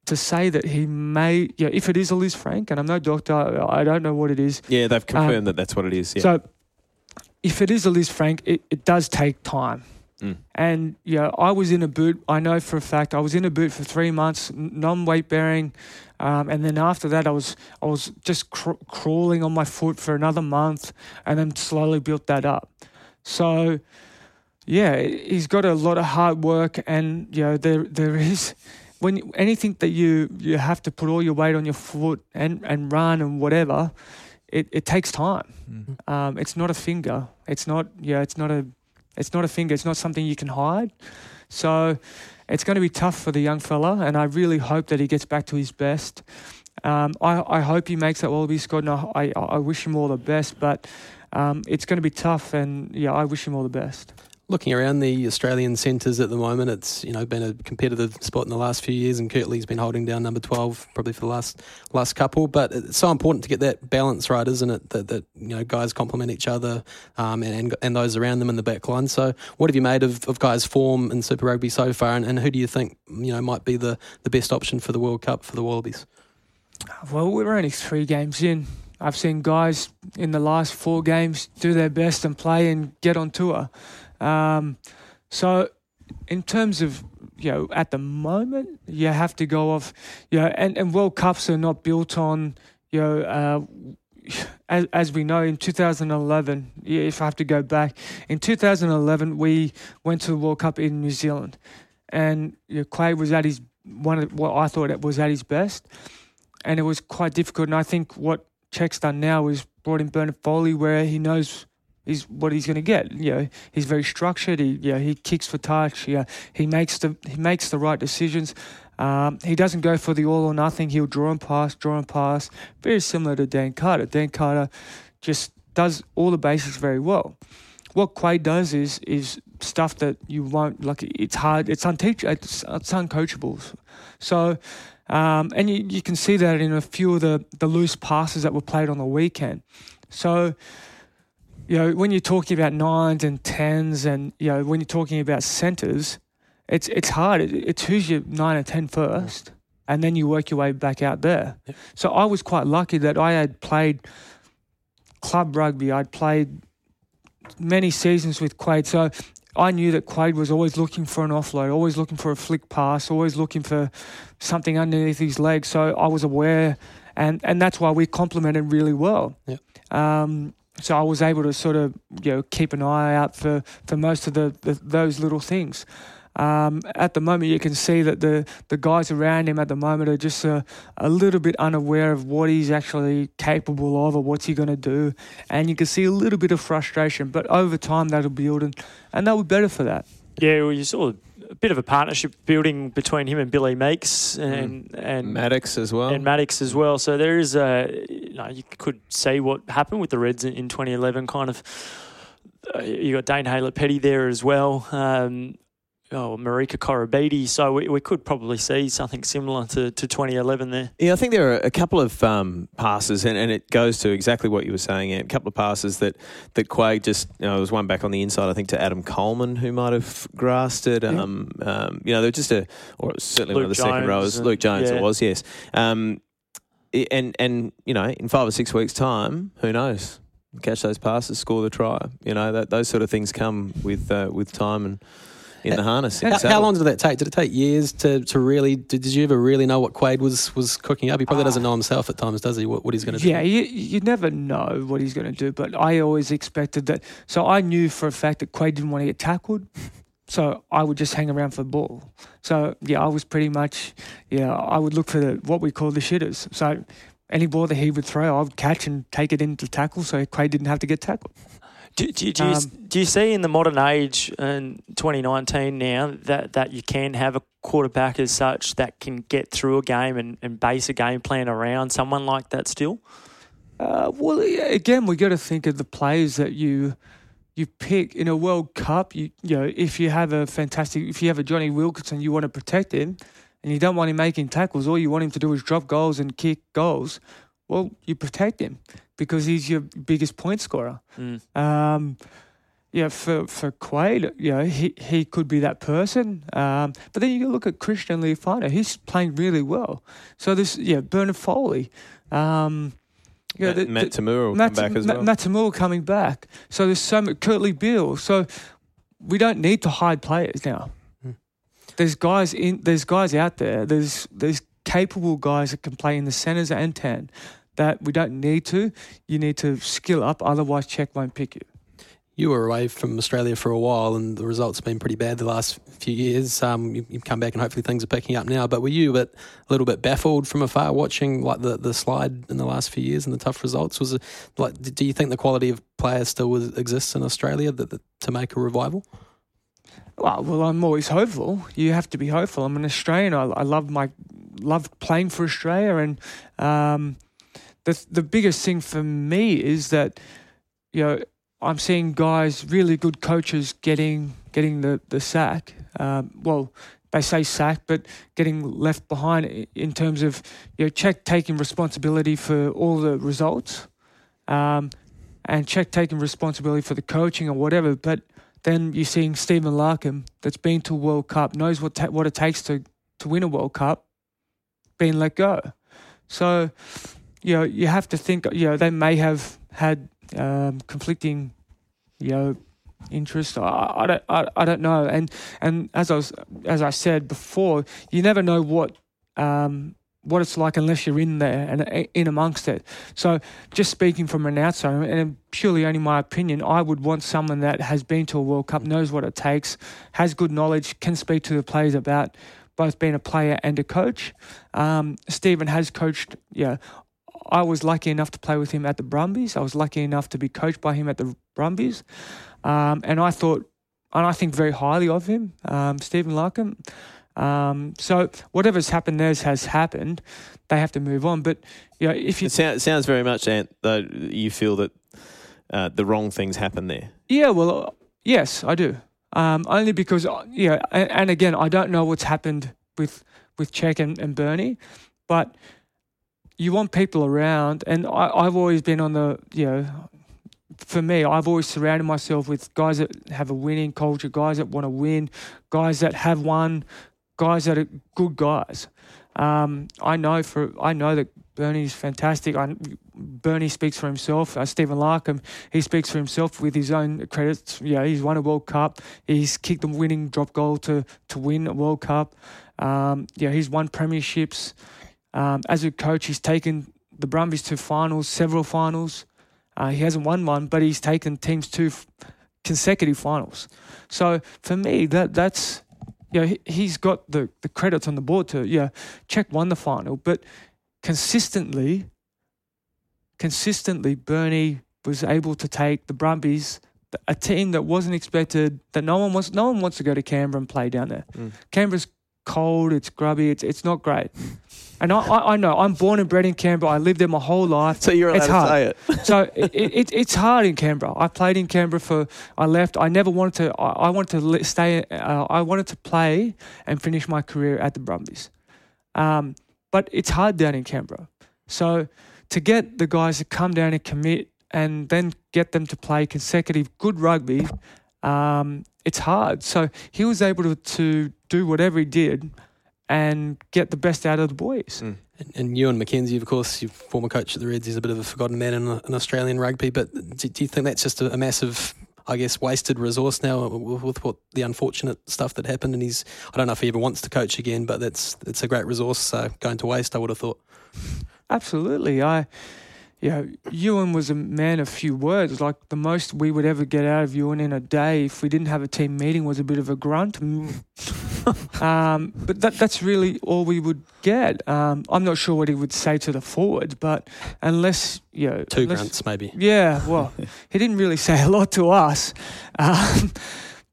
to say that he may, yeah, if it is a Lisfranc, and I'm no doctor, I I don't know what it is. Yeah, they've confirmed that that's what it is. Yeah. So if it is a Lisfranc, it, it does take time. Mm. And yeah, I was in a boot. I know for a fact I was in a boot for three months, non-weight bearing, um, and then after that, I was I was just cr- crawling on my foot for another month, and then slowly built that up. So yeah, he's got a lot of hard work, and you know there there is when anything that you you have to put all your weight on your foot and and run and whatever, it, it takes time. Um, it's not a finger. It's not yeah. It's not a it's not a finger. It's not something you can hide. So it's going to be tough for the young fella, and I really hope that he gets back to his best. Um, I, I hope he makes that Wallaby squad, and I, I, I wish him all the best. But um, it's going to be tough, and yeah, I wish him all the best. Looking around the Australian centres at the moment, it's you know been a competitive spot in the last few years, and Kurtley's been holding down number twelve probably for the last last couple. But it's so important to get that balance right, isn't it? That that you know guys complement each other, um, and, and and those around them in the back line. So, what have you made of, of guys' form in Super Rugby so far, and, and who do you think you know might be the, the best option for the World Cup for the Wallabies? Well, we're only three games in. I've seen guys in the last four games do their best and play and get on tour. Um, so, in terms of you know, at the moment, you have to go off, you know, and, and World Cups are not built on, you know, uh, as, as we know in 2011, if I have to go back, in 2011, we went to the World Cup in New Zealand and you know, Quade was at his, one of what I thought it was at his best and it was quite difficult. And I think what Cheika's done now is brought in Bernard Foley where he knows is what he's going to get. You know, he's very structured. He, you know, he kicks for touch. Yeah, he makes the he makes the right decisions. Um, he doesn't go for the all or nothing. He'll draw and pass, draw and pass. Very similar to Dan Carter. Dan Carter just does all the basics very well. What Quade does is is stuff that you won't like. It's hard. It's unteach. It's, it's uncoachable. So. Um, and you, you can see that in a few of the, the loose passes that were played on the weekend. So, you know, when you're talking about nines and tens, and you know, when you're talking about centers, it's it's hard. It, it's who's your nine and ten first, and then you work your way back out there. Yep. So I was quite lucky that I had played club rugby. I'd played many seasons with Quade, so I knew that Quade was always looking for an offload, always looking for a flick pass, always looking for something underneath his leg. So I was aware, and and that's why we complemented really well. Yep. Um, so I was able to sort of you know keep an eye out for, for most of the, the those little things. Um, at the moment, you can see that the, the guys around him at the moment are just a, a little bit unaware of what he's actually capable of or what's he going to do. And you can see a little bit of frustration, but over time that'll build and, and they'll be better for that. Yeah, well, you saw a bit of a partnership building between him and Billy Meakes and and Maddocks as well. and Maddocks as well. So there is a you know you could see what happened with the Reds in, in 2011. Kind of, uh, you got Dane Haylett Petty there as well. Um, oh, Marika Koroibete. So we, we could probably see something similar to, to 2011 there. Yeah, I think there are a couple of um, passes, and, and it goes to exactly what you were saying. Ant. A couple of passes that that Quade just, you know, there was one back on the inside, I think, to Adam Coleman, who might have grasped it. Yeah. Um, um, you know, they're just a, or certainly one of Luke the second Jones rows. and- Luke Jones, yeah. it was, yes. Um, and and you know, in five or six weeks' time, who knows? Catch those passes, score the try. You know, that those sort of things come with uh, with time and in the harness. in the How, how long did that take? Did it take years to, to really? Did, did you ever really know what Quade was was cooking up? He probably ah. doesn't know himself at times, does he? What, what he's going to do? Yeah, you, you never know what he's going to do, but I always expected that. So I knew for a fact that Quade didn't want to get tackled. So I would just hang around for the ball. So yeah, I was pretty much, yeah, I would look for the, what we call the shitters. So any ball that he would throw, I would catch and take it into tackle so Quade didn't have to get tackled. Do, do, do, you, Um, do you see in the modern age in 2019 now that, that you can have a quarterback as such that can get through a game and, and base a game plan around someone like that still? Uh, well, yeah, again, we got to think of the players that you you pick in a World Cup. You you know, if you have a fantastic, if you have a Jonny Wilkinson, you want to protect him, and you don't want him making tackles. All you want him to do is drop goals and kick goals. Well, you protect him because he's your biggest point scorer. Mm. Um, yeah, for for Quade, you know, he he could be that person. Um, but then you look at Christian Lealiifano; he's playing really well. So this, yeah, Bernard Foley. Um, yeah, Matt, the- Matt Toomua will Matt, come back as Ma- well. Matt Toomua coming back. So there's so much Kurtley Beale. So we don't need to hide players now. Hmm. There's guys in there's guys out there. There's there's capable guys that can play in the centres and ten that we don't need to. You need to skill up, otherwise Cheika won't pick you. You were away from Australia for a while, and the results have been pretty bad the last few years. Um, you, you've come back, and hopefully things are picking up now. But were you a, bit, a little bit baffled from afar watching like the, the slide in the last few years and the tough results? Was it like? Do you think the quality of players still was, exists in Australia that, that, to make a revival? Well, well, I'm always hopeful. You have to be hopeful. I'm an Australian. I, I love my love playing for Australia, and um, the the biggest thing for me is that you know I'm seeing guys, really good coaches, getting getting the the sack. Um, well, they say sack, but getting left behind in terms of you know Cheika taking responsibility for all the results, um, and Cheika taking responsibility for the coaching or whatever, but then you're seeing Stephen Larkham that's been to a World Cup, knows what ta- what it takes to, to win a World Cup, being let go. So, you know, you have to think, you know, they may have had um, conflicting, you know, interest. I, I don't I, I don't know. And and as I was as I said before, you never know what um, what it's like unless you're in there and in amongst it. So, just speaking from an outsider, and purely only my opinion, I would want someone that has been to a World Cup, knows what it takes, has good knowledge, can speak to the players about both being a player and a coach. Um, Stephen has coached. Yeah, I was lucky enough to play with him at the Brumbies. I was lucky enough to be coached by him at the Brumbies, um, and I thought, and I think very highly of him, um, Stephen Larkham. Um, so whatever's happened there has happened. They have to move on. But you know, if you it sounds, sounds very much, Ant, though you feel that uh, the wrong things happen there. Yeah, well, uh, yes, I do. Um, only because, uh, yeah, and, and, again, I don't know what's happened with with Cheika and, and Bernie, but you want people around, and I, I've always been on the, you know, for me, I've always surrounded myself with guys that have a winning culture, guys that want to win, guys that have won, guys that are good guys. Um, I know for I know that Bernie's fantastic. I, Bernie speaks for himself. Uh, Stephen Larkham, he speaks for himself with his own credits. Yeah, he's won a World Cup. He's kicked the winning drop goal to to win a World Cup. Um, yeah, he's won premierships. Um, as a coach, he's taken the Brumbies to finals, several finals. Uh, he hasn't won one, but he's taken teams to f- consecutive finals. So for me, that that's you know, he's got the, the credits on the board to, yeah, Cheika won the final, but consistently, consistently, Bernie was able to take the Brumbies, a team that wasn't expected, that no one wants, no one wants to go to Canberra and play down there. Mm. Canberra's cold, it's grubby, it's, it's not great. And I, I, I, know I'm born and bred in Canberra. I lived there my whole life. So you're allowed it's to hard. say it. so it, it, it's hard in Canberra. I played in Canberra for. I left. I never wanted to. I, I wanted to stay. Uh, I wanted to play and finish my career at the Brumbies. Um, but it's hard down in Canberra. So to get the guys to come down and commit and then get them to play consecutive good rugby, um, it's hard. So he was able to, to do whatever he did and get the best out of the boys. Mm. And, and Ewen McKenzie, of course, your former coach at the Reds, is a bit of a forgotten man in, in Australian rugby. But do, do, you think that's just a, a, massive, I guess, wasted resource now with, with, what the unfortunate stuff that happened? And he's, I don't know if he ever wants to coach again, but that's it's a great resource uh, going to waste. I would have thought. Absolutely, I you know, Ewen was a man of few words. Like the most we would ever get out of Ewan in a day, if we didn't have a team meeting, was a bit of a grunt. um, but that, that's really all we would get. Um, I'm not sure what he would say to the forward, but unless you know, two unless, grunts maybe. Yeah, well, he didn't really say a lot to us, um,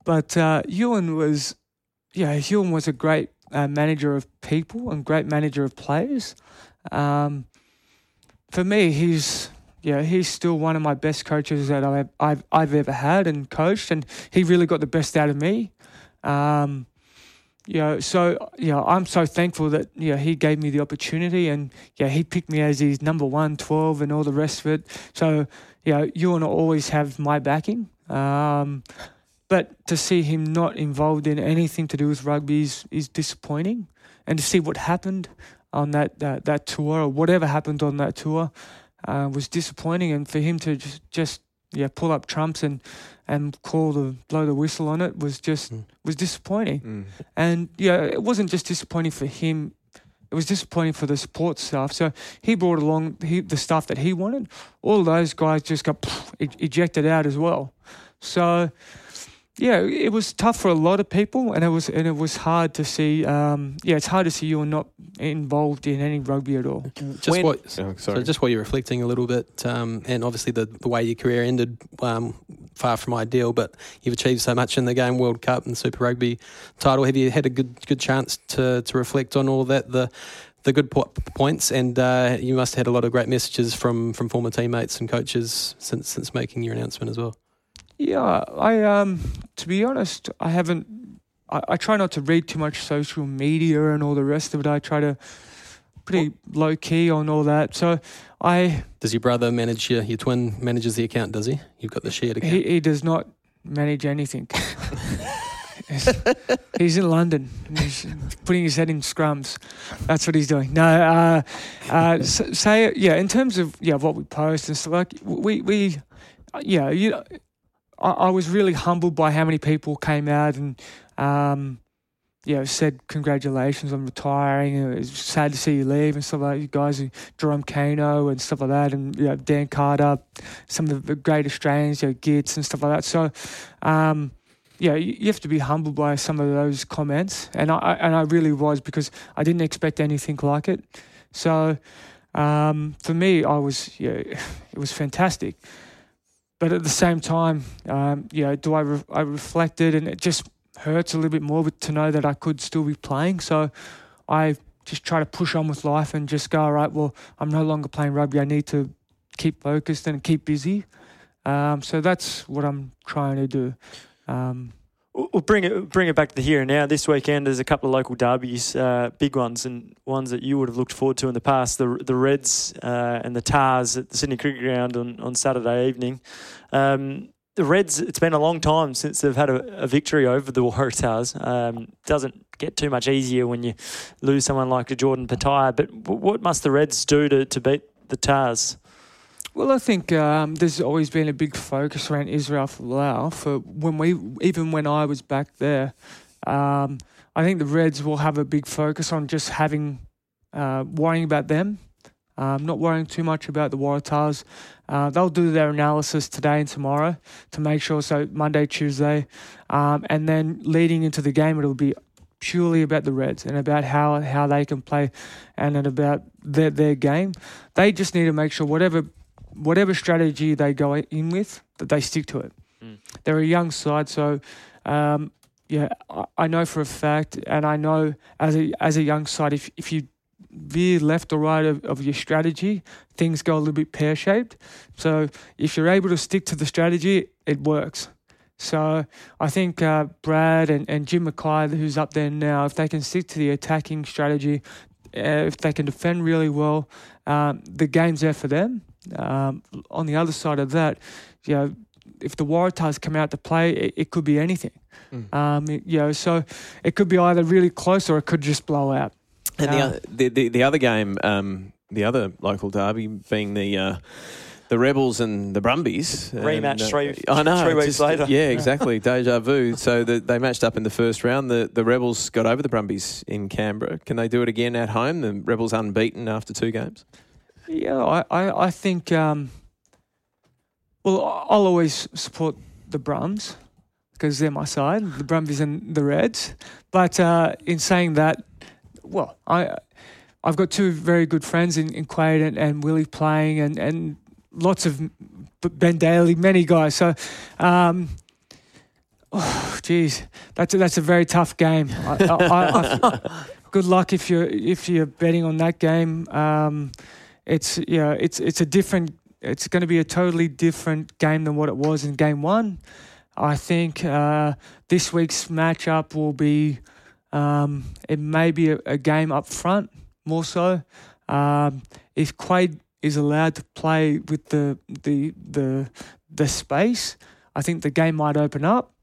but uh, Ewen was, yeah, Ewen was a great uh, manager of people and great manager of players. Um, for me, he's yeah, he's still one of my best coaches that I've I've, I've ever had and coached, and he really got the best out of me. Um, you know, so yeah, I'm so thankful that yeah he gave me the opportunity, and yeah, he picked me as his number one, 12, and all the rest of it. So you want to always have my backing. Um, but to see him not involved in anything to do with rugby is, is disappointing, and to see what happened on that that, that tour or whatever happened on that tour uh, was disappointing. And for him to just, just yeah pull up trumps and and call the blow the whistle on it was just mm. was disappointing. Mm. And yeah, it wasn't just disappointing for him. It was disappointing for the support staff. So he brought along he, the stuff that he wanted. All those guys just got pff, ejected out as well. So yeah, it was tough for a lot of people, and it was and it was hard to see. Um, yeah, it's hard to see you're not involved in any rugby at all. Just when, what? Oh, so just what you're reflecting a little bit, um, and obviously the the way your career ended, um, far from ideal, but you've achieved so much in the game, World Cup and Super Rugby title. Have you had a good good chance to to reflect on all that the the good po- points, and uh, you must have had a lot of great messages from from former teammates and coaches since since making your announcement as well. Yeah, I um to be honest, I haven't. I, I try not to read too much social media and all the rest of it. I try to pretty low key on all that. So I. Does your brother manage your your twin manages the account? Does he? You've got the shared account. He, he does not manage anything. he's in London. He's putting his head in scrums. That's what he's doing. No, uh, uh, say yeah. In terms of yeah, what we post and stuff like we we, yeah, you I, I was really humbled by how many people came out and, um, you know, said congratulations on retiring. It was sad to see you leave and stuff like that. You guys, Jerome Kaino and stuff like that, and you know, Dan Carter, some of the great Australians, you know, Gitz and stuff like that. So, um, yeah, you have to be humbled by some of those comments, and I I- and I really was because I didn't expect anything like it. So, um, for me, I was yeah, it was fantastic. But at the same time, um, you know, do I re- I reflected, and it just hurts a little bit more to know that I could still be playing. So, I just try to push on with life and just go, all right, well, I'm no longer playing rugby. I need to keep focused and keep busy. Um, so that's what I'm trying to do. Um, We'll bring it bring it back to the here and now. This weekend, there's a couple of local derbies, uh, big ones, and ones that you would have looked forward to in the past. The the Reds uh, and the Tahs at the Sydney Cricket Ground on, on Saturday evening. Um, the Reds, it's been a long time since they've had a, a victory over the Waratahs. Um, doesn't get too much easier when you lose someone like a Jordan Petaia. But what must the Reds do to, to beat the Tahs? Well, I think um, there's always been a big focus around Israel Folau. For when we, even when I was back there, um, I think the Reds will have a big focus on just having uh, worrying about them, um, not worrying too much about the Waratahs. Uh, they'll do their analysis today and tomorrow to make sure. So Monday, Tuesday, um, and then leading into the game, it'll be purely about the Reds and about how how they can play, and about their their game. They just need to make sure whatever whatever strategy they go in with, that they stick to it. Mm. They're a young side, so um, yeah, I, I know for a fact, and I know as a as a young side, if if you veer left or right of, of your strategy, things go a little bit pear shaped. So if you're able to stick to the strategy, it works. So I think uh, Brad and, and Jim McKay, who's up there now, if they can stick to the attacking strategy, uh, if they can defend really well, um, the game's there for them. Um, on the other side of that, you know, if the Waratahs come out to play, it, it could be anything. Mm. Um, you know, so it could be either really close or it could just blow out. And the, Uh, the, the the other game, um, the other local derby being the uh, the Rebels and the Brumbies Rematch And, uh, three- I know three weeks just- later. Yeah, exactly. Deja vu. So the, they matched up in the first round. The the Rebels got over the Brumbies in Canberra. Can they do it again at home? The Rebels unbeaten after two games. Yeah, I, I, I think, um, well, I'll always support the Brums because they're my side, the Brumbies and the Reds. But uh, in saying that, well, I, I've got two very good friends in, in Quade and, and Willie playing and, and lots of Ben Daly, many guys. So, um, oh, geez, that's a, that's a very tough game. I, I, I, good luck if you're if you're betting on that game. Um, it's yeah, it's it's a different. It's going to be a totally different game than what it was in game one. I think uh, this week's matchup will be. Um, it may be a, a game up front more so. Um, if Quade is allowed to play with the the the the space, I think the game might open up.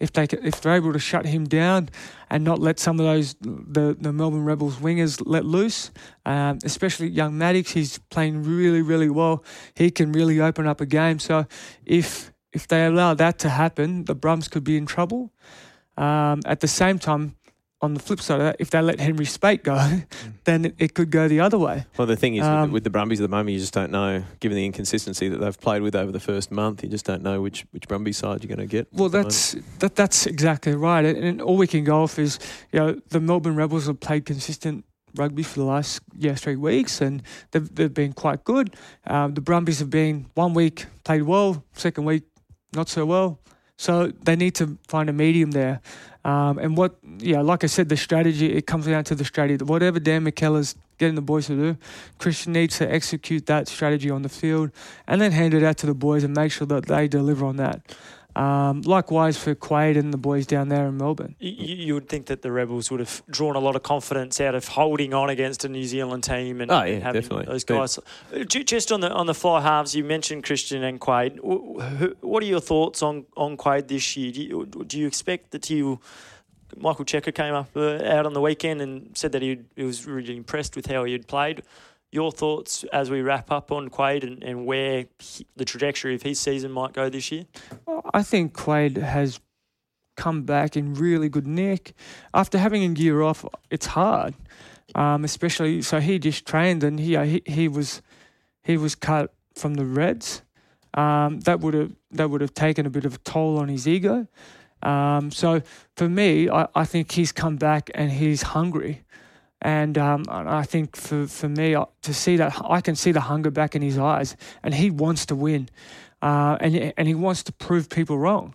If they if they're able to shut him down and not let some of those the, the Melbourne Rebels wingers let loose, um, especially young Maddocks, he's playing really really well. He can really open up a game. So if if they allow that to happen, the Brums could be in trouble. Um, at the same time, on the flip side of that, if they let Henry Speight go, then it, it could go the other way. Well, the thing is, with, Um, the, with the Brumbies at the moment, you just don't know, given the inconsistency that they've played with over the first month, you just don't know which, which Brumbies side you're going to get. Well, at the moment. that's that. That's exactly right. And, and all we can go off is, you know, the Melbourne Rebels have played consistent rugby for the last yeah three weeks, and they've they've been quite good. Um, the Brumbies have been one week played well, second week not so well. So they need to find a medium there. Um, and what, yeah, like I said, the strategy, it comes down to the strategy. Whatever Dan McKellar's getting the boys to do, Christian needs to execute that strategy on the field and then hand it out to the boys and make sure that they deliver on that. Um, likewise for Quade and the boys down there in Melbourne. You, you would think that the Rebels would have drawn a lot of confidence out of holding on against a New Zealand team and Oh, yeah, having definitely. those guys. Uh, ju- Just on the on the fly halves, you mentioned Christian and Quade. Wh- wh- What are your thoughts on on Quade this year? Do you, do you expect that he'll? Michael Cheika came up uh, out on the weekend and said that he, he was really impressed with how he had played. Your thoughts as we wrap up on Quade and, and where he, the trajectory of his season might go this year? I think Quade has come back in really good nick. After having a year off, it's hard, um, especially so he just trained and he, he he was he was cut from the Reds. Um, that would have that would have taken a bit of a toll on his ego. Um, so for me, I, I think he's come back and he's hungry. And um, I think for, for me to see that, I can see the hunger back in his eyes, and he wants to win, uh, and and he wants to prove people wrong.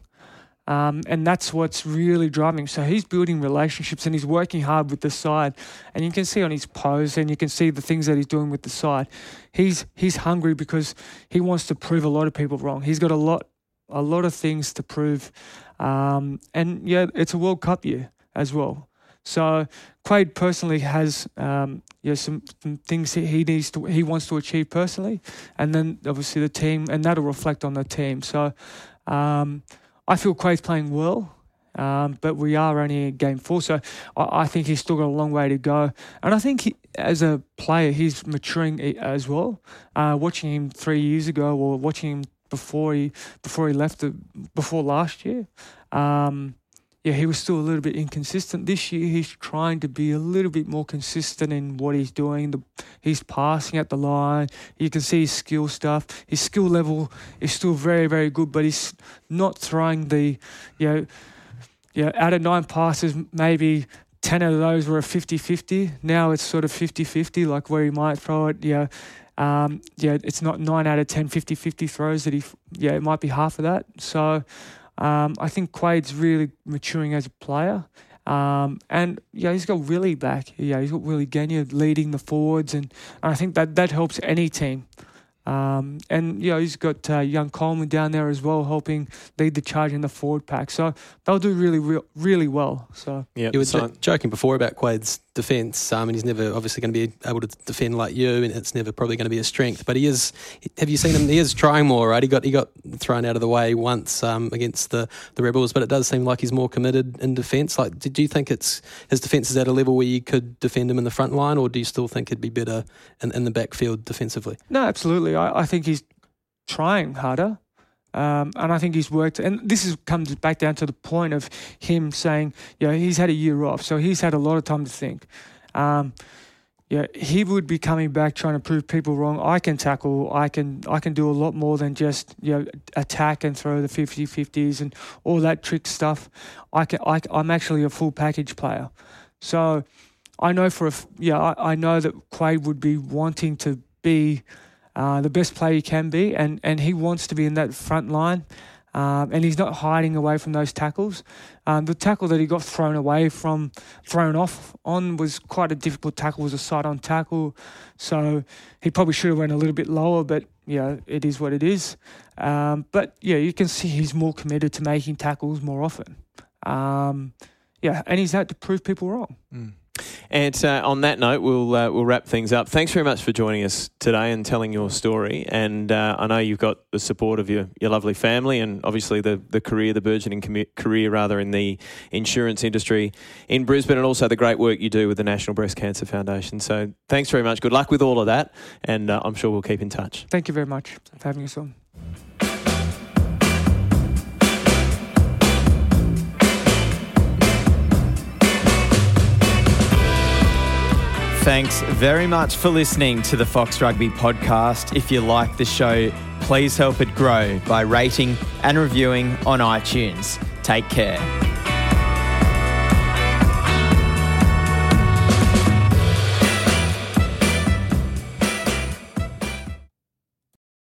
Um, and that's what's really driving. So he's building relationships and he's working hard with the side. And you can see on his pose and you can see the things that he's doing with the side. He's he's hungry because he wants to prove a lot of people wrong. He's got a lot a lot of things to prove. Um, and yeah, it's a World Cup year as well. So Quade personally has um, you know, some, some, things he needs to he wants to achieve personally, and then obviously the team, and that'll reflect on the team. So um, I feel Quade's playing well. Um, but we are only in game four, so I, I, think he's still got a long way to go. And I think he, as a player, he's maturing as well. Uh, watching him three years ago, or watching him before he before he left the, before last year, um, yeah, he was still a little bit inconsistent. This year, he's trying to be a little bit more consistent in what he's doing. The, he's passing at the line. You can see his skill stuff. His skill level is still very, very good, but he's not throwing the, you know, yeah, out of nine passes, maybe 10 of those were a 50 50. Now it's sort of 50 50, like where he might throw it. Yeah. Um, yeah, it's not nine out of 10 50 50 throws that he, yeah, it might be half of that. So, um, I think Quade's really maturing as a player. Um, and yeah, he's got Willie back. Yeah, he's got Willie Genia leading the forwards, and, and I think that that helps any team. Um, and you know, he's got uh, young Coleman down there as well, helping lead the charge in the forward pack. So they'll do really, really well. So yeah, you were j- joking before about Quade's defence. Um, and he's never obviously going to be able to defend like you, and it's never probably going to be a strength. But he is. Have you seen him? He is trying more, right? He got he got thrown out of the way once um, against the the Rebels, but it does seem like he's more committed in defence. Like, did you think it's his defence is at a level where you could defend him in the front line, or do you still think it'd be better in, in the backfield defensively? No, absolutely. I, I think he's trying harder. Um, and I think he's worked, and this is, comes back down to the point of him saying, you know, he's had a year off, so he's had a lot of time to think. Um, yeah, he would be coming back trying to prove people wrong. I can tackle. I can I can do a lot more than just you know attack and throw the 50-50s and all that trick stuff. I can I, I'm actually a full package player, so I know for a yeah I, I know that Quade would be wanting to be uh, the best player he can be, and, and he wants to be in that front line. Um, and he's not hiding away from those tackles. Um, the tackle that he got thrown away from, thrown off on, was quite a difficult tackle. Was a side-on tackle, so he probably should have went a little bit lower. But yeah, it is what it is. Um, but yeah, you can see he's more committed to making tackles more often. Um, yeah, and he's had to prove people wrong. Mm. And uh, on that note, we'll uh, we'll wrap things up. Thanks very much for joining us today and telling your story. And uh, I know you've got the support of your, your lovely family and obviously the, the career, the burgeoning com- career rather in the insurance industry in Brisbane, and also the great work you do with the National Breast Cancer Foundation. So thanks very much. Good luck with all of that, and uh, I'm sure we'll keep in touch. Thank you very much for having us on. Thanks very much for listening to the Fox Rugby podcast. If you like the show, please help it grow by rating and reviewing on iTunes. Take care.